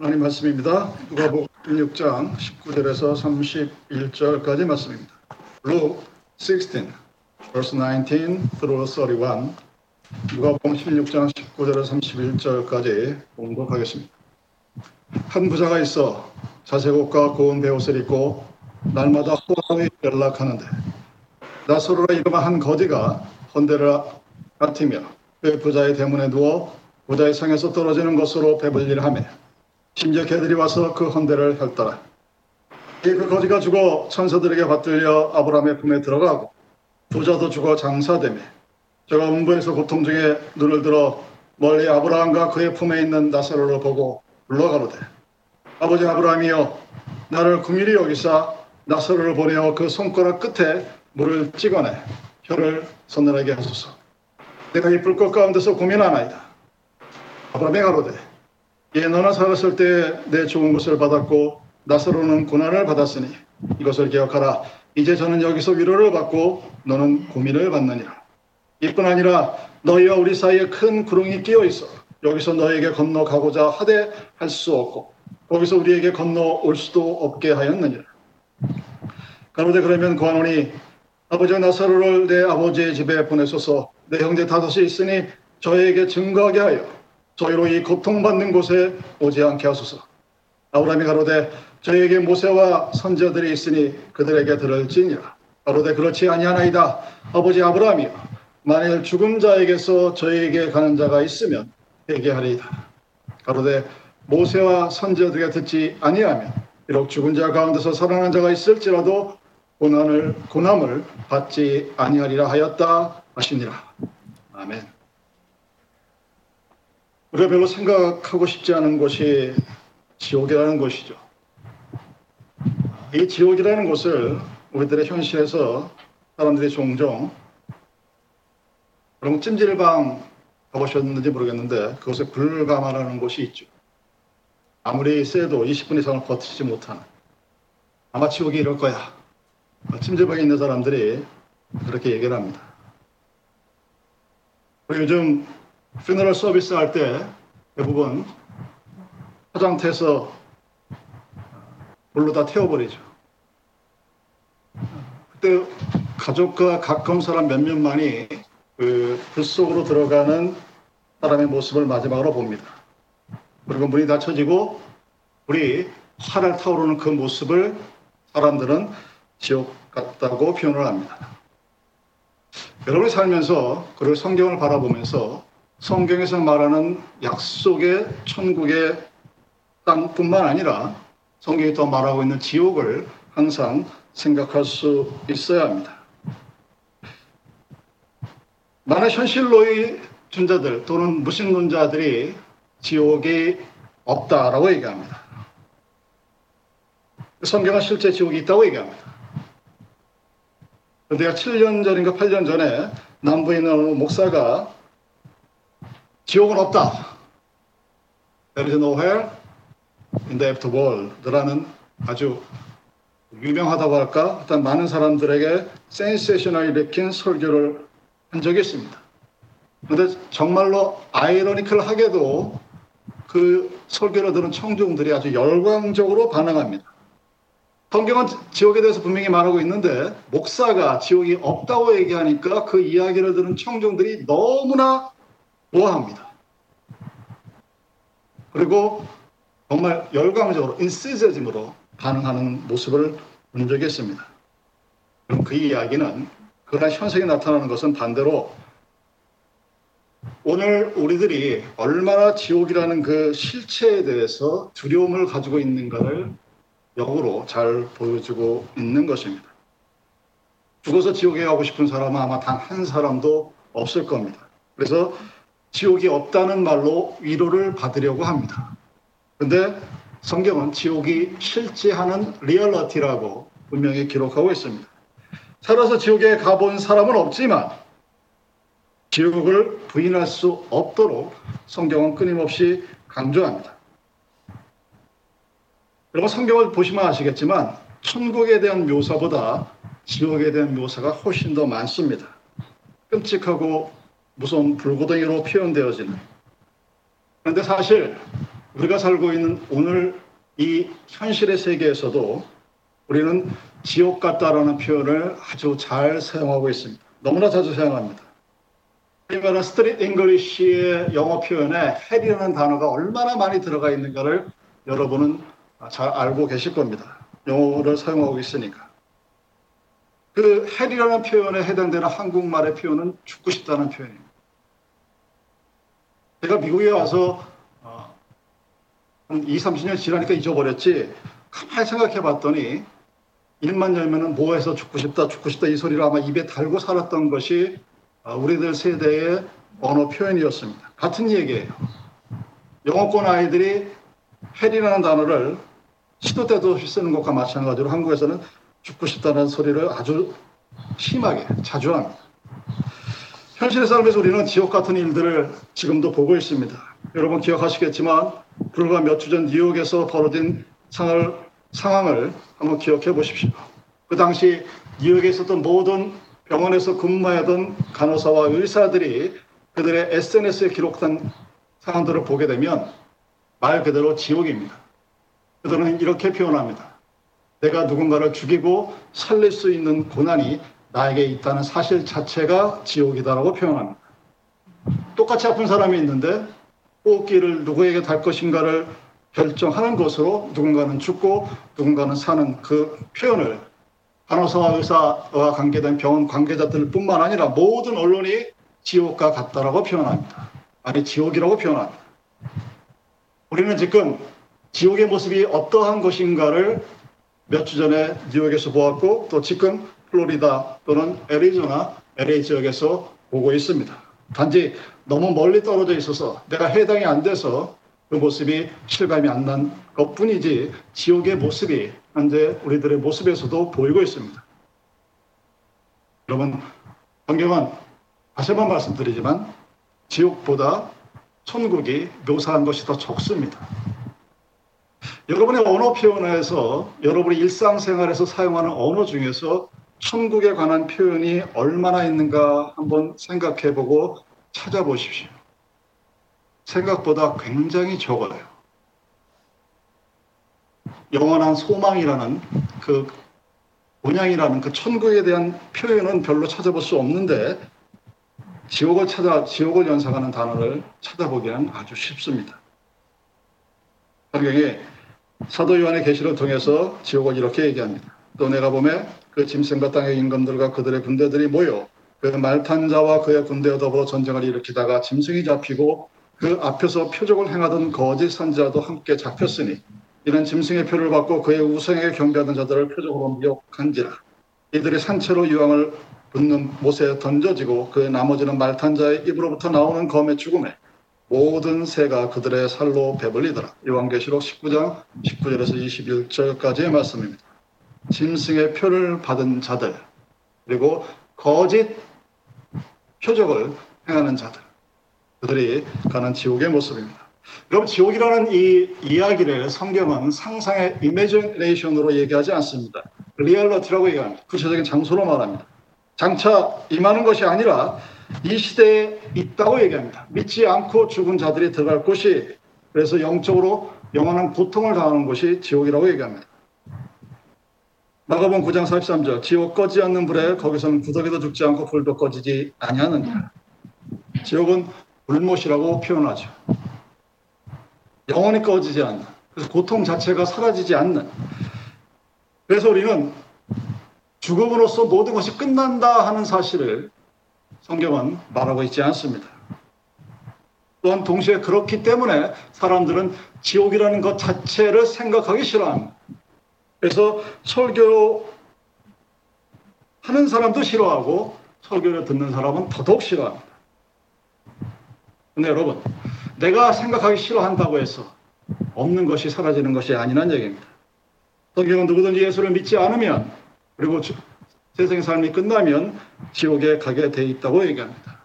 하나님 말씀입니다. 누가복음 16장 19절에서 31절까지 말씀입니다. Luke 16, verse 19 through 31. 누가복음 16장 19절에서 31절까지 공독하겠습니다. 한 부자가 있어 자색 옷과 고운 배옷을 입고 날마다 호랑이 연락하는데 나서로라 이름한 한 거지가 헌대를 같으며 그 부자의 대문에 누워 부자의 상에서 떨어지는 것으로 배불리를 하며 심지어 개들이 와서 그 헌대를 혈따라 그 거지가 죽어 천사들에게 받들려 아브라함의 품에 들어가고 부자도 죽어 장사되며 저가 음부에서 고통 중에 눈을 들어 멀리 아브라함과 그의 품에 있는 나사로를 보고 불러가로되 아버지 아브라함이여 나를 궁일이 여기사 나사로를 보내어 그 손가락 끝에 물을 찍어내 혀를 서늘하게 하소서. 내가 이 불꽃 가운데서 고민하나이다. 아브라함이 가로되 예 너는 살았을 때 내 좋은 것을 받았고 나사로는 고난을 받았으니 이것을 기억하라. 이제 저는 여기서 위로를 받고 너는 고민을 받느니라. 이뿐 아니라 너희와 우리 사이에 큰 구렁이 끼어 있어 여기서 너에게 건너가고자 하되 할 수 없고 거기서 우리에게 건너올 수도 없게 하였느니라. 가로되 그러면 고하노니 아버지 나사로를 내 아버지의 집에 보내소서. 내 형제 다섯이 있으니 저에게 증거하게 하여 저희로 이 고통받는 곳에 오지 않게 하소서. 아브라함이 가로되 저에게 모세와 선자들이 있으니 그들에게 들을지니라. 가로되 그렇지 아니하나이다. 아버지 아브라함이여 만일 죽은 자에게서 저에게 가는 자가 있으면 회개하리이다. 가로되 모세와 선지자들에게 듣지 아니하면 비록 죽은 자 가운데서 살아난 자가 있을지라도 고난을 고난을 받지 아니하리라 하였다 하시니라. 아멘. 우리가 별로 생각하고 싶지 않은 곳이 지옥이라는 곳이죠. 이 지옥이라는 곳을 우리들의 현실에서 사람들이 종종 그럼 찜질방 가보셨는지 모르겠는데 그곳에 불가마라는 곳이 있죠. 아무리 세도 20분 이상을 버티지 못하는 아마 지옥이 이럴 거야. 찜질방에 있는 사람들이 그렇게 얘기를 합니다. 요즘 피너럴 서비스 할 때 대부분 화장터에서 불로 다 태워버리죠. 그때 가족과 가까운 사람 몇몇만이 그 불 속으로 들어가는 사람의 모습을 마지막으로 봅니다. 그리고 문이 닫혀지고 불이 활활 타오르는 그 모습을 사람들은 지옥 같다고 표현을 합니다. 여러분이 살면서 그리고 성경을 바라보면서 성경에서 말하는 약속의 천국의 땅뿐만 아니라 성경이 더 말하고 있는 지옥을 항상 생각할 수 있어야 합니다. 많은 현실로의 준자들 또는 무신론자들이 지옥이 없다라고 얘기합니다. 성경은 실제 지옥이 있다고 얘기합니다. 그런데 7년 전인가 8년 전에 남부에 있는 목사가 지옥은 없다. There is nowhere in the afterworld라는 아주 유명하다고 할까? 일단 많은 사람들에게 센세이션을 일으킨 설교를 한 적이 있습니다. 그런데 정말로 아이러니컬하게도 그 설교를 들은 청중들이 아주 열광적으로 반응합니다. 성경은 지옥에 대해서 분명히 말하고 있는데 목사가 지옥이 없다고 얘기하니까 그 이야기를 들은 청중들이 너무나 좋아합니다. 그리고 정말 열광적으로 인시저즘으로 반응하는 모습을 본 적이 있습니다. 그럼 그 이야기는 그러나 현상이 나타나는 것은 반대로 오늘 우리들이 얼마나 지옥이라는 그 실체에 대해서 두려움을 가지고 있는가를 역으로 잘 보여주고 있는 것입니다. 죽어서 지옥에 가고 싶은 사람은 아마 단 한 사람도 없을 겁니다. 그래서 지옥이 없다는 말로 위로를 받으려고 합니다. 그런데 성경은 지옥이 실제하는 리얼러티라고 분명히 기록하고 있습니다. 살아서 지옥에 가본 사람은 없지만 지옥을 부인할 수 없도록 성경은 끊임없이 강조합니다. 여러분 성경을 보시면 아시겠지만 천국에 대한 묘사보다 지옥에 대한 묘사가 훨씬 더 많습니다. 끔찍하고 무서운 불구덩이로 표현되어지는. 그런데 사실 우리가 살고 있는 오늘 이 현실의 세계에서도 우리는 지옥 같다라는 표현을 아주 잘 사용하고 있습니다. 너무나 자주 사용합니다. 그러면 street English의 영어 표현에 hell이라는 단어가 얼마나 많이 들어가 있는가를 여러분은 잘 알고 계실 겁니다. 영어를 사용하고 있으니까. 그 헬이라는 표현에 해당되는 한국말의 표현은 죽고 싶다는 표현입니다. 제가 미국에 와서 어, 한 2, 30년 지나니까 잊어버렸지 가만히 생각해 봤더니 입만 열면은 뭐해서 죽고 싶다 죽고 싶다 이 소리를 아마 입에 달고 살았던 것이 어, 우리들 세대의 언어 표현이었습니다. 같은 얘기예요. 영어권 아이들이 헬이라는 단어를 시도 때도 없이 쓰는 것과 마찬가지로 한국에서는 죽고 싶다는 소리를 아주 심하게 자주 합니다. 현실의 삶에서 우리는 지옥 같은 일들을 지금도 보고 있습니다. 여러분 기억하시겠지만 불과 몇 주 전 뉴욕에서 벌어진 상을, 상황을 한번 기억해 보십시오. 그 당시 뉴욕에 있었던 모든 병원에서 근무하던 간호사와 의사들이 그들의 SNS에 기록한 상황들을 보게 되면 말 그대로 지옥입니다. 그들은 이렇게 표현합니다. 내가 누군가를 죽이고 살릴 수 있는 고난이 나에게 있다는 사실 자체가 지옥이다라고 표현합니다. 똑같이 아픈 사람이 있는데 호흡기를 누구에게 달 것인가를 결정하는 것으로 누군가는 죽고 누군가는 사는 그 표현을 간호사와 의사와 관계된 병원 관계자들 뿐만 아니라 모든 언론이 지옥과 같다라고 표현합니다. 아니 지옥이라고 표현합니다. 우리는 지금 지옥의 모습이 어떠한 것인가를 몇 주 전에 뉴욕에서 보았고 또 지금 플로리다 또는 애리조나 LA 지역에서 보고 있습니다. 단지 너무 멀리 떨어져 있어서 내가 해당이 안 돼서 그 모습이 실감이 안 난 것뿐이지 지옥의 모습이 현재 우리들의 모습에서도 보이고 있습니다. 여러분, 성경은 다시 한번 말씀드리지만 지옥보다 천국이 묘사한 것이 더 적습니다. 여러분의 언어 표현에서 여러분의 일상생활에서 사용하는 언어 중에서 천국에 관한 표현이 얼마나 있는가 한번 생각해 보고 찾아보십시오. 생각보다 굉장히 적어요. 영원한 소망이라는 그 본향이라는 그 천국에 대한 표현은 별로 찾아볼 수 없는데 지옥을 찾아 지옥을 연상하는 단어를 찾아보기는 아주 쉽습니다. 성경에 사도 요한의 계시를 통해서 지옥을 이렇게 얘기합니다. 또 내가 보매 그 짐승과 땅의 임금들과 그들의 군대들이 모여 그 말탄 자와 그의 군대와 더불어 전쟁을 일으키다가 짐승이 잡히고 그 앞에서 표적을 행하던 거짓 선지자도 함께 잡혔으니 이는 짐승의 표를 받고 그의 우상에게 경배하던 자들을 표적으로 미혹한지라 이들이 산채로 유황을 붓는 못에 던져지고 그 나머지는 말탄 자의 입으로부터 나오는 검의 죽음에 모든 새가 그들의 살로 배불리더라. 요한계시록 19장 19절에서 21절까지의 말씀입니다. 짐승의 표를 받은 자들 그리고 거짓 표적을 행하는 자들 그들이 가는 지옥의 모습입니다. 여러분 지옥이라는 이 이야기를 성경은 상상의 imagination으로 얘기하지 않습니다. reality라고 얘기합니다. 구체적인 장소로 말합니다. 장차 임하는 것이 아니라 이 시대에 있다고 얘기합니다. 믿지 않고 죽은 자들이 들어갈 곳이 그래서 영적으로 영원한 고통을 당하는 곳이 지옥이라고 얘기합니다. 마가복음 9장 43절 지옥 꺼지지 않는 불에 거기서는 구더기도 죽지 않고 불도 꺼지지 아니하느니라. 지옥은 불못이라고 표현하죠. 영원히 꺼지지 않는 그래서 고통 자체가 사라지지 않는 그래서 우리는 죽음으로써 모든 것이 끝난다 하는 사실을 성경은 말하고 있지 않습니다. 또한 동시에 그렇기 때문에 사람들은 지옥이라는 것 자체를 생각하기 싫어합니다. 그래서 설교 하는 사람도 싫어하고 설교를 듣는 사람은 더더욱 싫어합니다. 근데 여러분, 내가 생각하기 싫어한다고 해서 없는 것이 사라지는 것이 아니란 얘기입니다. 성경은 누구든지 예수를 믿지 않으면 그리고 세상의 삶이 끝나면 지옥에 가게 돼 있다고 얘기합니다.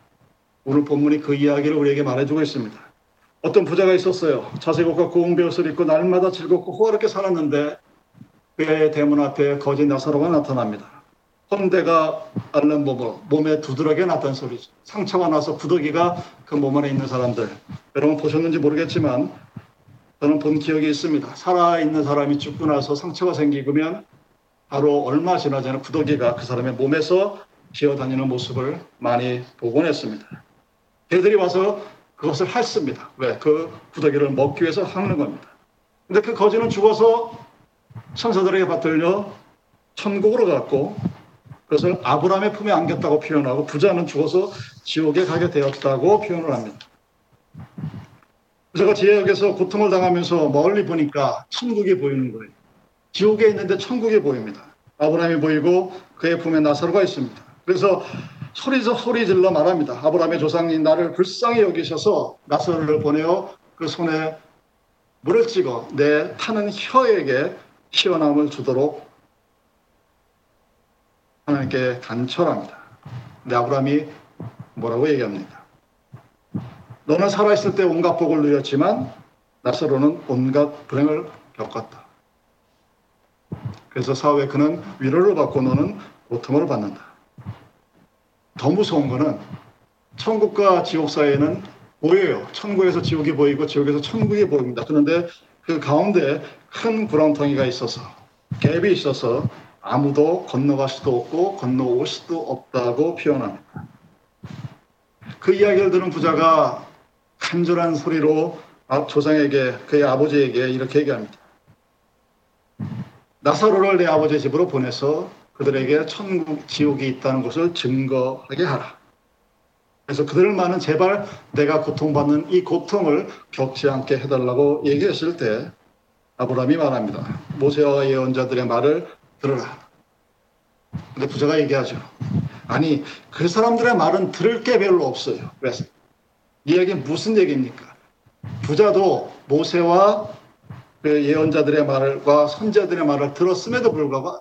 오늘 본문이 그 이야기를 우리에게 말해주고 있습니다. 어떤 부자가 있었어요. 자세곡과 고운 배옷을 입고 날마다 즐겁고 호화롭게 살았는데 그의 대문 앞에 거짓 나사로가 나타납니다. 헌대가 앓는 몸으로 몸에 두드러기가 났다는 소리죠. 상처가 나서 구더기가 그 몸 안에 있는 사람들. 여러분 보셨는지 모르겠지만 저는 본 기억이 있습니다. 살아있는 사람이 죽고 나서 상처가 생기면 바로 얼마 지나지 않아 구더기가 그 사람의 몸에서 기어다니는 모습을 많이 보곤 했습니다. 개들이 와서 그것을 핥습니다. 왜? 그 구더기를 먹기 위해서 하는 겁니다. 근데 그 거지는 죽어서 천사들에게 받들려 천국으로 갔고 그것을 아브라함의 품에 안겼다고 표현하고 부자는 죽어서 지옥에 가게 되었다고 표현을 합니다. 제가 지역에서 고통을 당하면서 멀리 보니까 천국이 보이는 거예요. 지옥에 있는데 천국이 보입니다. 아브라함이 보이고 그의 품에 나사로가 있습니다. 그래서 소리져 소리 질러 말합니다. 아브라함의 조상님 나를 불쌍히 여기셔서 나사로를 보내어 그 손에 물을 찍어 내 타는 혀에게 시원함을 주도록 하나님께 간절합니다. 근데 아브라함이 뭐라고 얘기합니까? 너는 살아있을 때 온갖 복을 누렸지만 나사로는 온갖 불행을 겪었다. 그래서 사후에 그는 위로를 받고 너는 고통을 받는다. 더 무서운 거는 천국과 지옥 사이에는 보여요. 천국에서 지옥이 보이고 지옥에서 천국이 보입니다. 그런데 그 가운데 큰 구렁텅이가 있어서 갭이 있어서 아무도 건너갈 수도 없고 건너올 수도 없다고 표현합니다. 그 이야기를 들은 부자가 간절한 소리로 아, 조상에게 그의 아버지에게 이렇게 얘기합니다. 나사로를 내 아버지 집으로 보내서 그들에게 천국 지옥이 있다는 것을 증거하게 하라. 그래서 그들만은 제발 내가 고통받는 이 고통을 겪지 않게 해달라고 얘기했을 때 아브라함이 말합니다. 모세와 예언자들의 말을 들으라. 근데 부자가 얘기하죠. 아니 그 사람들의 말은 들을 게 별로 없어요. 그래서 이 얘기는 무슨 얘기입니까? 부자도 모세와 그 예언자들의 말과 선자들의 말을 들었음에도 불구하고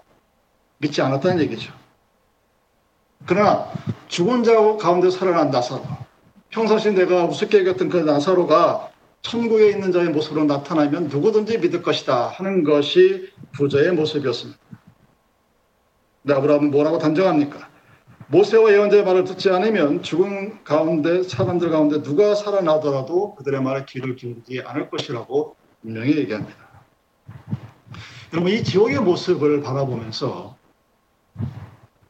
믿지 않았다는 얘기죠. 그러나 죽은 자 가운데 살아난 나사로, 평상시 내가 우습게 여겼던 그 나사로가 천국에 있는 자의 모습으로 나타나면 누구든지 믿을 것이다 하는 것이 부자의 모습이었습니다. 근데 아브라함은 뭐라고 단정합니까? 모세와 예언자의 말을 듣지 않으면 죽은 가운데 사람들 가운데 누가 살아나더라도 그들의 말에 귀를 기울이지 않을 것이라고 분명히 얘기합니다. 여러분 이 지옥의 모습을 바라보면서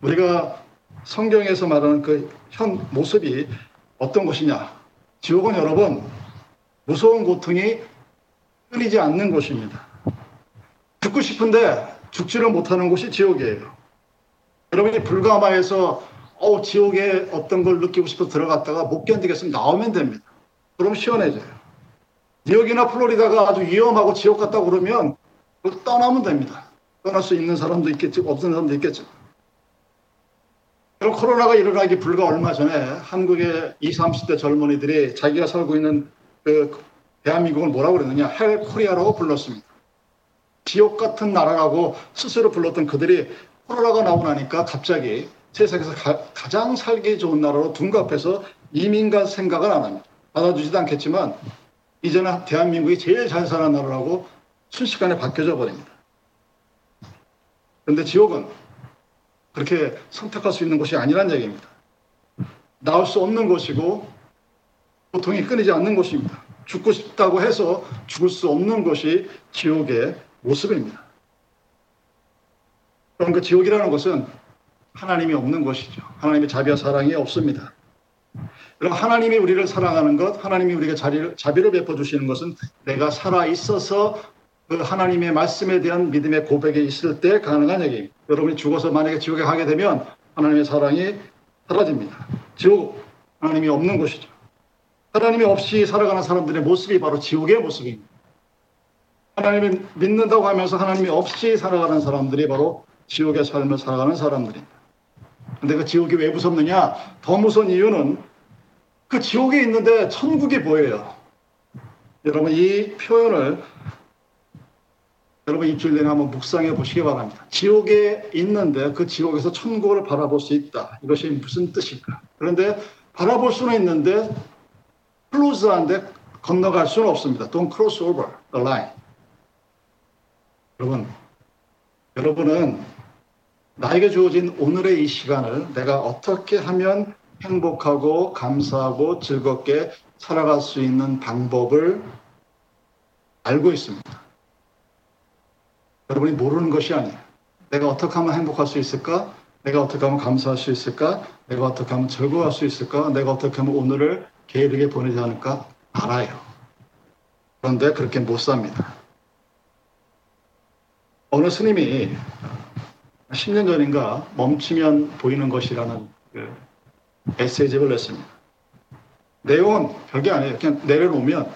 우리가 성경에서 말하는 그 현 모습이 어떤 것이냐? 지옥은 여러분 무서운 고통이 끊이지 않는 곳입니다. 죽고 싶은데 죽지를 못하는 곳이 지옥이에요. 여러분이 불가마에서 어, 지옥에 어떤 걸 느끼고 싶어서 들어갔다가 못 견디겠으면 나오면 됩니다. 그럼 시원해져요. 뉴욕이나 플로리다가 아주 위험하고 지옥 같다고 그러면 떠나면 됩니다. 떠날 수 있는 사람도 있겠지, 없는 사람도 있겠죠. 코로나가 일어나기 불과 얼마 전에 한국의 20, 30대 젊은이들이 자기가 살고 있는 그 대한민국을 뭐라고 그러느냐, Hell Korea라고 불렀습니다. 지옥 같은 나라라고 스스로 불렀던 그들이 코로나가 나오고 나니까 갑자기 세상에서 가, 장 살기 좋은 나라로 둔갑해서 이민가 생각을 안 합니다. 받아주지도 않겠지만 이제는 대한민국이 제일 잘 사는 나라라고 순식간에 바뀌어져 버립니다. 그런데 지옥은 그렇게 선택할 수 있는 곳이 아니란 얘기입니다. 나올 수 없는 곳이고 고통이 끊이지 않는 곳입니다. 죽고 싶다고 해서 죽을 수 없는 것이 지옥의 모습입니다. 그럼 그 지옥이라는 것은 하나님이 없는 것이죠. 하나님의 자비와 사랑이 없습니다. 그럼 하나님이 우리를 사랑하는 것, 하나님이 우리에게 자비를 베풀어 주시는 것은 내가 살아 있어서 그 하나님의 말씀에 대한 믿음의 고백이 있을 때 가능한 얘기입니다. 여러분이 죽어서 만약에 지옥에 가게 되면 하나님의 사랑이 사라집니다. 지옥, 하나님이 없는 곳이죠. 하나님이 없이 살아가는 사람들의 모습이 바로 지옥의 모습입니다. 하나님을 믿는다고 하면서 하나님이 없이 살아가는 사람들이 바로 지옥의 삶을 살아가는 사람들입니다. 근데 그 지옥이 왜 무섭느냐? 더 무서운 이유는 그 지옥에 있는데 천국이 보여요. 여러분 이 표현을 여러분 일주일 내내 한번 묵상해 보시기 바랍니다. 지옥에 있는데 그 지옥에서 천국을 바라볼 수 있다. 이것이 무슨 뜻일까? 그런데 바라볼 수는 있는데 클로즈한데 건너갈 수는 없습니다. Don't cross over the line. 여러분, 여러분은 나에게 주어진 오늘의 이 시간을 내가 어떻게 하면 행복하고 감사하고 즐겁게 살아갈 수 있는 방법을 알고 있습니다. 여러분이 모르는 것이 아니에요. 내가 어떻게 하면 행복할 수 있을까? 내가 어떻게 하면 감사할 수 있을까? 내가 어떻게 하면 즐거워할 수 있을까? 내가 어떻게 하면 오늘을 게으르게 보내지 않을까? 알아요. 그런데 그렇게 못 삽니다. 어느 스님이 10년 전인가 멈추면 보이는 것이라는 그 에세이집을 냈습니다. 내용은 별게 아니에요. 그냥 내려놓으면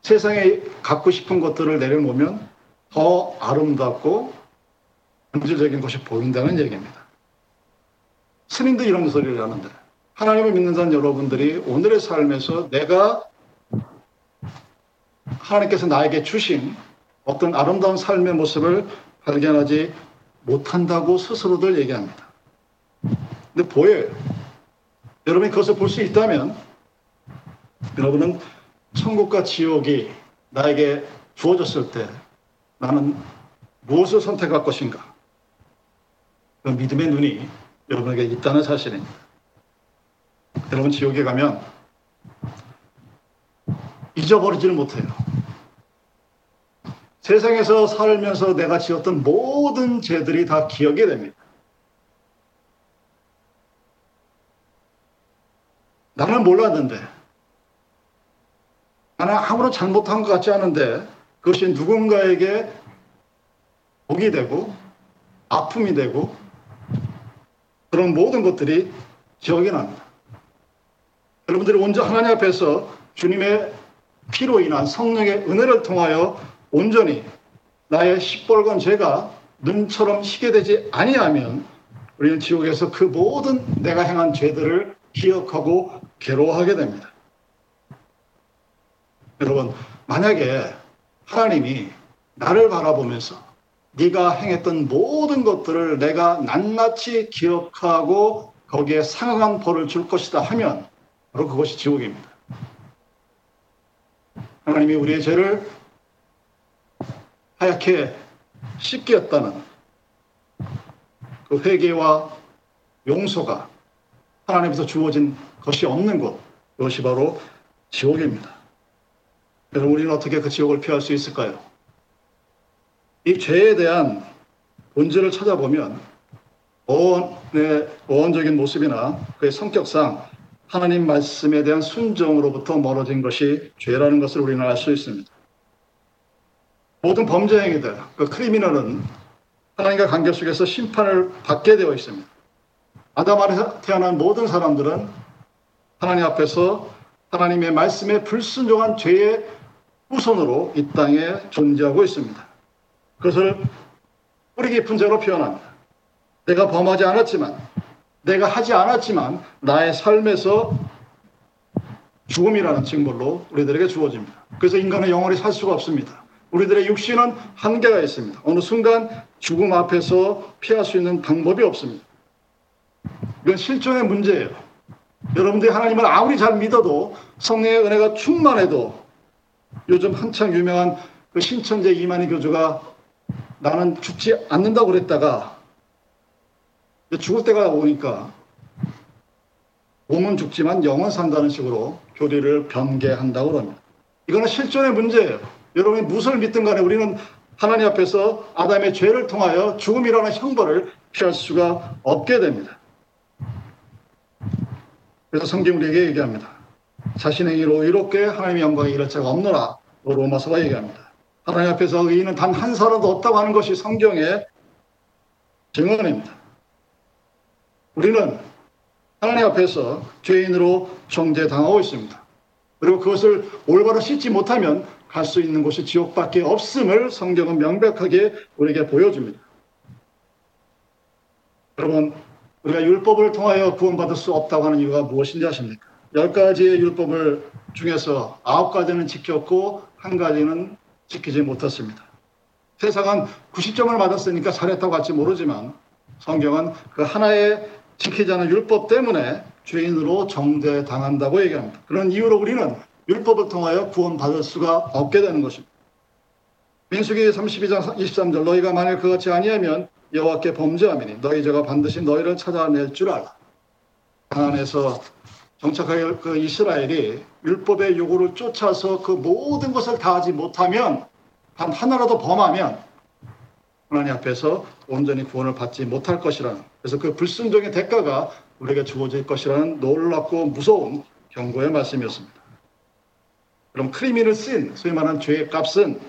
세상에 갖고 싶은 것들을 내려놓으면 더 아름답고 본질적인 것이 보인다는 얘기입니다. 스님도 이런 소리를 하는데 하나님을 믿는다는 여러분들이 오늘의 삶에서 내가 하나님께서 나에게 주신 어떤 아름다운 삶의 모습을 발견하지 못한다고 스스로들 얘기합니다. 근데 보여요. 여러분이 그것을 볼 수 있다면 여러분은 천국과 지옥이 나에게 주어졌을 때 나는 무엇을 선택할 것인가? 그 믿음의 눈이 여러분에게 있다는 사실입니다. 여러분 지옥에 가면 잊어버리지를 못해요. 세상에서 살면서 내가 지었던 모든 죄들이 다 기억이 됩니다. 나는 몰랐는데, 나는 아무런 잘못한 것 같지 않은데, 그것이 누군가에게 복이 되고, 아픔이 되고, 그런 모든 것들이 기억이 납니다. 여러분들이 온전 하나님 앞에서 주님의 피로 인한 성령의 은혜를 통하여 온전히 나의 시뻘건 죄가 눈처럼 희게 되지 아니하면 우리는 지옥에서 그 모든 내가 행한 죄들을 기억하고 괴로워하게 됩니다. 여러분, 만약에 하나님이 나를 바라보면서 네가 행했던 모든 것들을 내가 낱낱이 기억하고 거기에 상응한 벌을 줄 것이다 하면 바로 그것이 지옥입니다. 하나님이 우리의 죄를 하얗게 씻겼다는 그 회개와 용서가 하나님에서 주어진 것이 없는 곳, 그것이 바로 지옥입니다. 여러분, 우리는 어떻게 그 지옥을 피할 수 있을까요? 이 죄에 대한 본질을 찾아보면 어원의 어원적인 모습이나 그의 성격상 하나님 말씀에 대한 순종으로부터 멀어진 것이 죄라는 것을 우리는 알 수 있습니다. 모든 범죄 행위들, 그 크리미널은 하나님과 관계 속에서 심판을 받게 되어 있습니다. 아담 안에서 태어난 모든 사람들은 하나님 앞에서 하나님의 말씀에 불순종한 죄의 후손으로 이 땅에 존재하고 있습니다. 그것을 뿌리 깊은 죄로 표현합니다. 내가 범하지 않았지만, 내가 하지 않았지만, 나의 삶에서 죽음이라는 징벌로 우리들에게 주어집니다. 그래서 인간은 영원히 살 수가 없습니다. 우리들의 육신은 한계가 있습니다. 어느 순간 죽음 앞에서 피할 수 있는 방법이 없습니다. 이건 실존의 문제예요. 여러분들이 하나님을 아무리 잘 믿어도 성령의 은혜가 충만해도 요즘 한창 유명한 그 신천재 이만희 교주가 나는 죽지 않는다고 그랬다가 죽을 때가 오니까 몸은 죽지만 영은 산다는 식으로 교리를 변개한다고 그럽니다. 이거는 실존의 문제예요. 여러분이 무엇을 믿든 간에 우리는 하나님 앞에서 아담의 죄를 통하여 죽음이라는 형벌을 피할 수가 없게 됩니다. 그래서 성경 우리에게 얘기합니다. 자신의 일로 이롭게 하나님의 영광에 이를 자가 없노라. 로마서가 얘기합니다. 하나님 앞에서 의인은 단 한 사람도 없다고 하는 것이 성경의 증언입니다. 우리는 하나님 앞에서 죄인으로 정죄당하고 있습니다. 그리고 그것을 올바로 씻지 못하면 갈 수 있는 곳이 지옥밖에 없음을 성경은 명백하게 우리에게 보여줍니다. 여러분, 우리가 율법을 통하여 구원받을 수 없다고 하는 이유가 무엇인지 아십니까? 열 가지의 율법을 중에서 아홉 가지는 지켰고 한 가지는 지키지 못했습니다. 세상은 90점을 맞았으니까 잘했다고 할지 모르지만 성경은 그 하나의 지키지 않은 율법 때문에 죄인으로 정죄당한다고 얘기합니다. 그런 이유로 우리는 율법을 통하여 구원받을 수가 없게 되는 것입니다. 민수기 32장 23절 너희가 만일 그같이 아니하면 여호와께 범죄하미니 너희 죄가 반드시 너희를 찾아낼 줄. 강 안에서 정착할 그 이스라엘이 율법의 요구를 쫓아서 그 모든 것을 다 하지 못하면 단 하나라도 범하면 하나님 앞에서 온전히 구원을 받지 못할 것이라는 그래서 그 불순종의 대가가 우리에게 주어질 것이라는 놀랍고 무서운 경고의 말씀이었습니다. 그럼 크리미널 씬, 소위 말하는 죄의 값은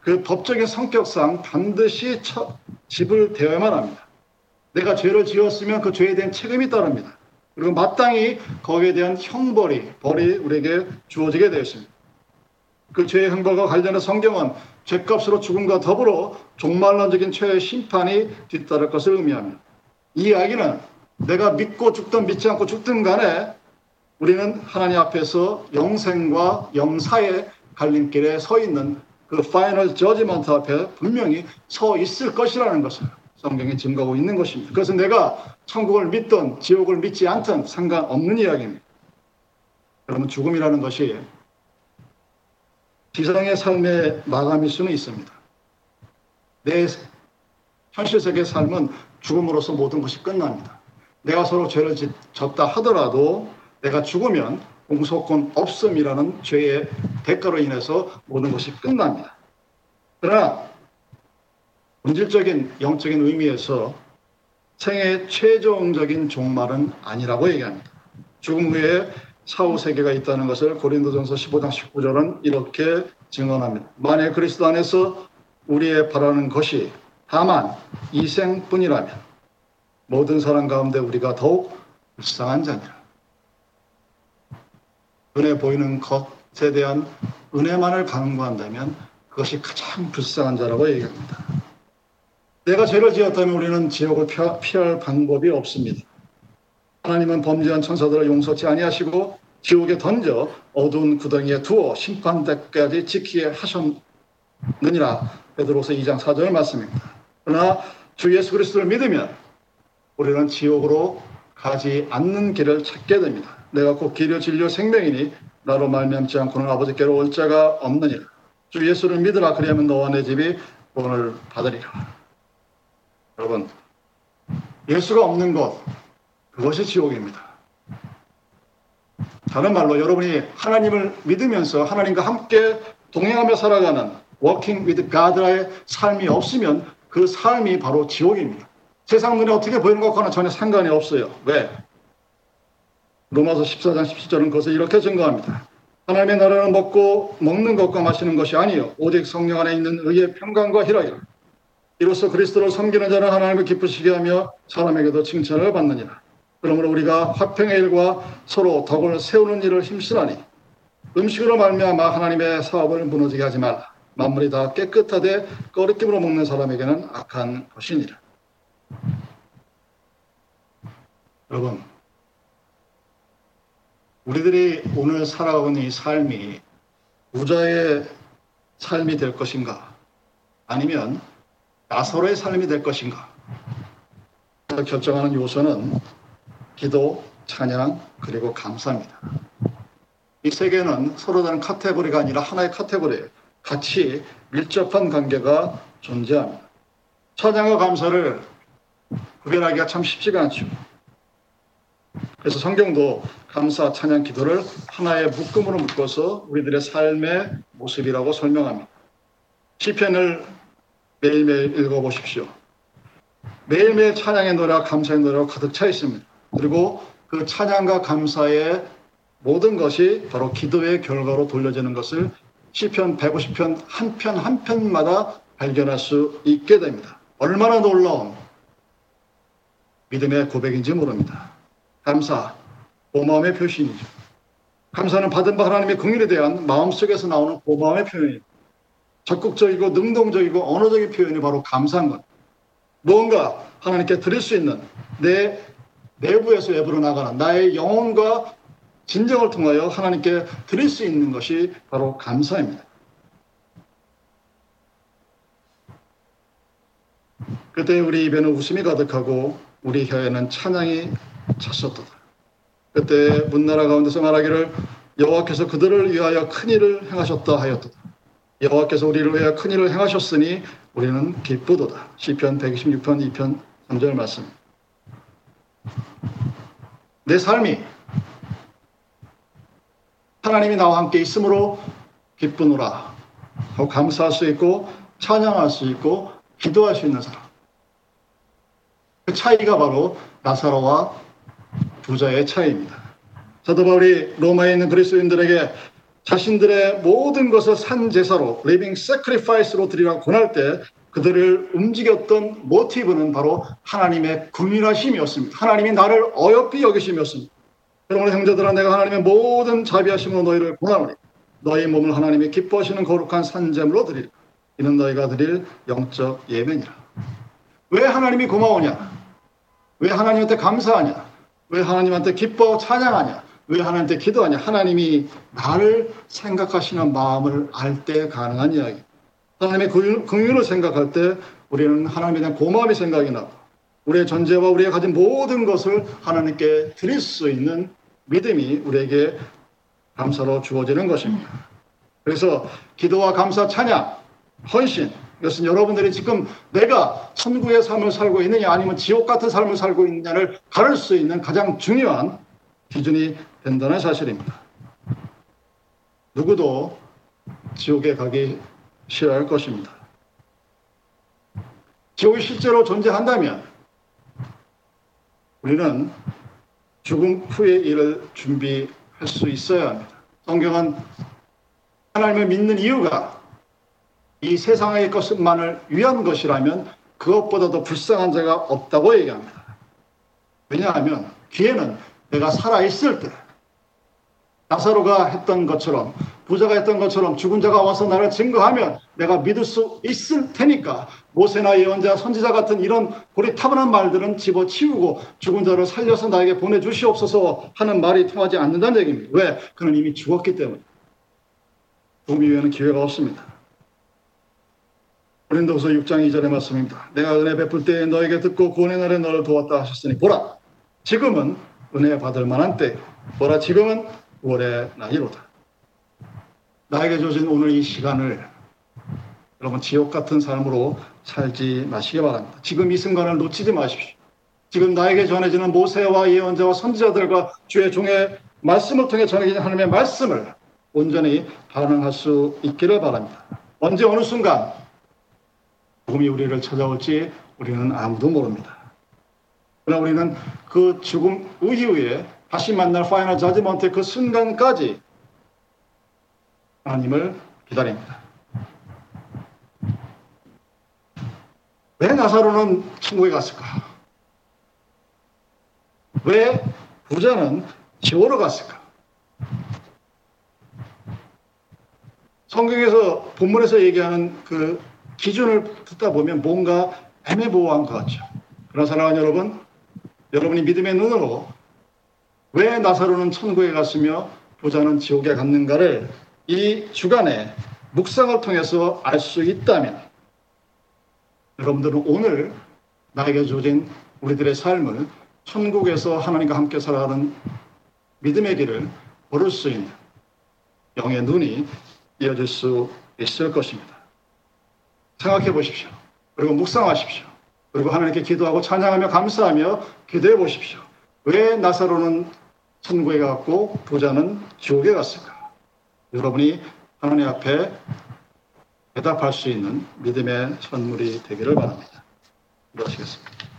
그 법적인 성격상 반드시 처, 지불되어야만 합니다. 내가 죄를 지었으면 그 죄에 대한 책임이 따릅니다. 그리고 마땅히 거기에 대한 형벌이, 벌이 우리에게 주어지게 되어 있습니다. 그 죄의 형벌과 관련해 성경은 죄값으로 죽음과 더불어 종말론적인 죄의 심판이 뒤따를 것을 의미합니다. 이 이야기는 내가 믿고 죽든 믿지 않고 죽든 간에 우리는 하나님 앞에서 영생과 영사의 갈림길에 서 있는 그 final judgment 앞에 분명히 서 있을 것이라는 것을 성경이 증거하고 있는 것입니다. 그래서 내가 천국을 믿든 지옥을 믿지 않든 상관없는 이야기입니다. 그러면 죽음이라는 것이 지상의 삶의 마감일 수는 있습니다. 내 현실 세계의 삶은 죽음으로써 모든 것이 끝납니다. 내가 서로 죄를 졌다 하더라도 내가 죽으면 공소권 없음이라는 죄의 대가로 인해서 모든 것이 끝납니다. 그러나 본질적인 영적인 의미에서 생의 최종적인 종말은 아니라고 얘기합니다. 죽음 후에 사후 세계가 있다는 것을 고린도전서 15장 19절은 이렇게 증언합니다. 만약 그리스도 안에서 우리의 바라는 것이 다만 이 생뿐이라면 모든 사람 가운데 우리가 더욱 불쌍한 자니라. 눈에 보이는 것에 대한 은혜만을 강구한다면 그것이 가장 불쌍한 자라고 얘기합니다. 내가 죄를 지었다면 우리는 지옥을 피할 방법이 없습니다. 하나님은 범죄한 천사들을 용서치 아니하시고 지옥에 던져 어두운 구덩이에 두어 심판 때까지 지키게 하셨느니라 베드로서 2장 4절 말씀입니다. 그러나 주 예수 그리스도를 믿으면 우리는 지옥으로 가지 않는 길을 찾게 됩니다. 내가 곧 길이요 진리요 생명이니 나로 말미암지 않고는 아버지께로 올 자가 없느니라. 주 예수를 믿으라 그리하면 너와 내 집이 구원을 받으리라. 여러분, 예수가 없는 것, 그것이 지옥입니다. 다른 말로 여러분이 하나님을 믿으면서 하나님과 함께 동행하며 살아가는 working with God의 삶이 없으면 그 삶이 바로 지옥입니다. 세상 눈에 어떻게 보이는 것과는 전혀 상관이 없어요. 왜? 로마서 14장 17절은 그것을 이렇게 증거합니다. 하나님의 나라는 먹고 먹는 것과 마시는 것이 아니요 오직 성령 안에 있는 의의 평강과 희락이라. 이로써 그리스도를 섬기는 자는 하나님을 기쁘시게 하며 사람에게도 칭찬을 받느니라. 그러므로 우리가 화평의 일과 서로 덕을 세우는 일을 힘쓰라니 음식으로 말미암아 하나님의 사업을 무너지게 하지 말라. 만물이 다 깨끗하되 꺼리낌으로 먹는 사람에게는 악한 것이니라. 여러분, 우리들이 오늘 있는 이 삶이 부자의 삶이 될 것인가? 아니면 나서로의 삶이 될 것인가? 결정하는 요소는 기도, 찬양, 그리고 감사입니다. 이 세 개는 서로 다른 카테고리가 아니라 하나의 카테고리예요. 같이 밀접한 관계가 존재합니다. 찬양과 감사를 구별하기가 참 쉽지가 않죠. 그래서 성경도 감사, 찬양, 기도를 하나의 묶음으로 묶어서 우리들의 삶의 모습이라고 설명합니다. 시편을 매일매일 읽어보십시오. 매일매일 찬양의 노래와 감사의 노래가 가득 차 있습니다. 그리고 그 찬양과 감사의 모든 것이 바로 기도의 결과로 돌려지는 것을 시편 150편 한 편 한 편마다 발견할 수 있게 됩니다. 얼마나 놀라운 믿음의 고백인지 모릅니다. 감사, 고마움의 표시이죠. 감사는 받은 바 하나님의 긍휼에 대한 마음속에서 나오는 고마움의 표현입니다. 적극적이고 능동적이고 언어적인 표현이 바로 감사한 것. 무언가 하나님께 드릴 수 있는 내 내부에서 외부로 나가는 나의 영혼과 진정을 통하여 하나님께 드릴 수 있는 것이 바로 감사입니다. 그때 우리 입에는 웃음이 가득하고 우리 혀에는 찬양이 찼었도다. 그때 문나라 가운데서 말하기를 여호와께서 그들을 위하여 큰 일을 행하셨다 하였도다. 여호와께서 우리를 위하여 큰 일을 행하셨으니 우리는 기쁘도다. 시편 126편 2편 3절 말씀. 내 삶이 하나님이 나와 함께 있으므로 기쁘노라 감사할 수 있고 찬양할 수 있고 기도할 수 있는 사람. 그 차이가 바로 나사로와 부자의 차이입니다. 사도 바울이 로마에 있는 그리스도인들에게 자신들의 모든 것을 산 제사로 living sacrifice로 드리라고 권할 때 그들을 움직였던 모티브는 바로 하나님의 긍휼하심이었습니다. 하나님이 나를 어여삐 여기심이었습니다. 여러분 형제들아 내가 하나님의 모든 자비하심으로 너희를 권하노니 너희 몸을 하나님이 기뻐하시는 거룩한 산재물로 드리라. 이는 너희가 드릴 영적 예배니라. 왜 하나님이 고마우냐? 왜 하나님한테 감사하냐? 왜 하나님한테 기뻐 찬양하냐? 왜 하나님한테 기도하냐? 하나님이 나를 생각하시는 마음을 알 때 가능한 이야기. 하나님의 긍휼을 생각할 때 우리는 하나님에 대한 고마움이 생각이 나고 우리의 존재와 우리가 가진 모든 것을 하나님께 드릴 수 있는 믿음이 우리에게 감사로 주어지는 것입니다. 그래서 기도와 감사, 찬양, 헌신 이것은 여러분들이 지금 내가 천국의 삶을 살고 있느냐 아니면 지옥 같은 삶을 살고 있느냐를 가를 수 있는 가장 중요한 기준이 된다는 사실입니다. 누구도 지옥에 가기 싫어할 것입니다. 지옥이 실제로 존재한다면 우리는 죽음 후의 일을 준비할 수 있어야 합니다. 성경은 하나님을 믿는 이유가 이 세상의 것만을 위한 것이라면 그것보다 도 불쌍한 자가 없다고 얘기합니다. 왜냐하면 기회는 내가 살아있을 때 나사로가 했던 것처럼 부자가 했던 것처럼 죽은 자가 와서 나를 증거하면 내가 믿을 수 있을 테니까 모세나 예언자 선지자 같은 이런 우리 타분한 말들은 집어치우고 죽은 자를 살려서 나에게 보내주시옵소서 하는 말이 통하지 않는다는 얘기입니다. 왜? 그는 이미 죽었기 때문에. 죽음 이후에는 기회가 없습니다. 고린도서 6장 2절의 말씀입니다. 내가 은혜 베풀 때 너에게 듣고 구원의 날에 너를 도왔다 하셨으니 보라 지금은 은혜 받을 만한 때 보라 지금은 구원의 날이로다. 나에게 주어진 오늘 이 시간을 여러분 지옥 같은 삶으로 살지 마시기 바랍니다. 지금 이 순간을 놓치지 마십시오. 지금 나에게 전해지는 모세와 예언자와 선지자들과 주의 종의 말씀을 통해 전해지는 하나님의 말씀을 온전히 반응할 수 있기를 바랍니다. 언제 어느 순간 죽음이 우리를 찾아올지 우리는 아무도 모릅니다. 그러나 우리는 그 죽음 이후에 다시 만날 파이널 자지먼트의 그 순간까지 하나님을 기다립니다. 왜 나사로는 천국에 갔을까? 왜 부자는 지옥으로 갔을까? 성경에서 본문에서 얘기하는 그 기준을 듣다 보면 뭔가 애매모호한 것 같죠. 그러나 사랑하는 여러분, 여러분이 믿음의 눈으로 왜 나사로는 천국에 갔으며 부자는 지옥에 갔는가를 이 주간에 묵상을 통해서 알 수 있다면 여러분들은 오늘 나에게 주어진 우리들의 삶을 천국에서 하나님과 함께 살아가는 믿음의 길을 걸을 수 있는 영의 눈이 이어질 수 있을 것입니다. 생각해 보십시오. 그리고 묵상하십시오. 그리고 하나님께 기도하고 찬양하며 감사하며 기도해 보십시오. 왜 나사로는 천국에 갔고 부자는 지옥에 갔을까? 여러분이 하나님 앞에 대답할 수 있는 믿음의 선물이 되기를 바랍니다. 기도하시겠습니다.